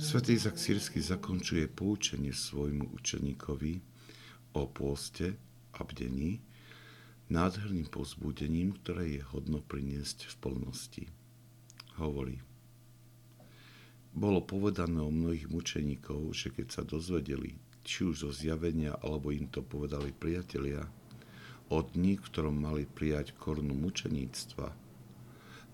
Svetý Izak Sírsky zakončuje poučenie svojmu učeníkovi o pôste a bdení nádherným pozbudením, ktoré je hodno priniesť v plnosti. Hovorí, bolo povedané o mnohých mučeníkov, že keď sa dozvedeli, či už zo zjavenia, alebo im to povedali priatelia, od dní, ktorom mali prijať korunu mučeníctva,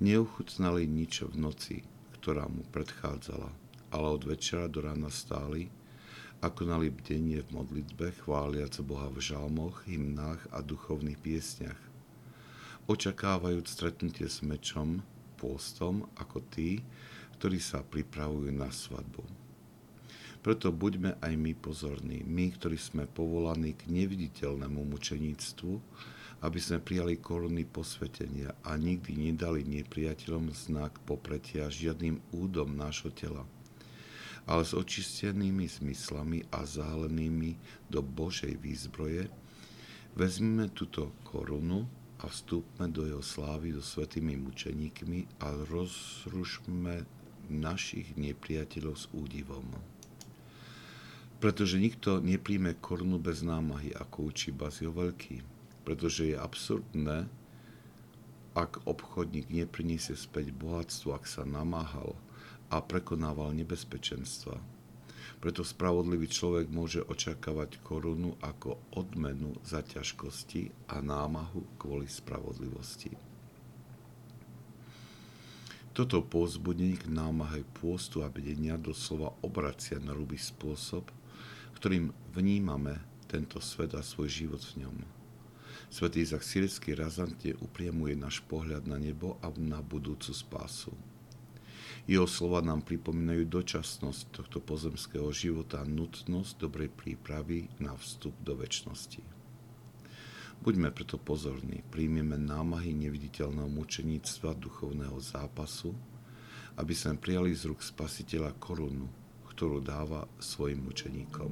neuchutnali nič v noci, ktorá mu predchádzala, ale od večera do rána stáli a konali bdenie v modlitbe, chváliac Boha v žalmoch, hymnách a duchovných piesniach. Očakávajúc stretnutie s mečom, pôstom, ako tí, ktorí sa pripravujú na svadbu. Preto buďme aj my pozorní, my, ktorí sme povolaní k neviditeľnému mučeníctvu, aby sme prijali koruny posvetenia a nikdy nedali nepriateľom znak popretia žiadnym údom nášho tela ale s očistenými zmyslami a zálenými do Božej výzbroje, vezmeme túto korunu a vstúpme do jeho slávy so svetými mučeníkmi a rozrušme našich nepriateľov s údivom. Pretože nikto nepríjme korunu bez námahy, ako učí Bazio Veľký. Pretože je absurdné, ak obchodník nepriniesie späť bohatstvo, ak sa namáhal, a prekonával nebezpečenstva. Preto spravodlivý človek môže očakávať korunu ako odmenu za ťažkosti a námahu kvôli spravodlivosti. Toto povzbudenie k námahe pôstu a bedenia doslova obracia na ruby spôsob, ktorým vnímame tento svet a svoj život v ňom. Svetý Izak Sirický razantne upriamuje náš pohľad na nebo a na budúcu spásu. Jeho slova nám pripomínajú dočasnosť tohto pozemského života a nutnosť dobrej prípravy na vstup do väčšnosti. Buďme preto pozorní, príjmeme námahy neviditeľného mučeníctva duchovného zápasu, aby sme prijali z rúk spasiteľa korunu, ktorú dáva svojim mučeníkom.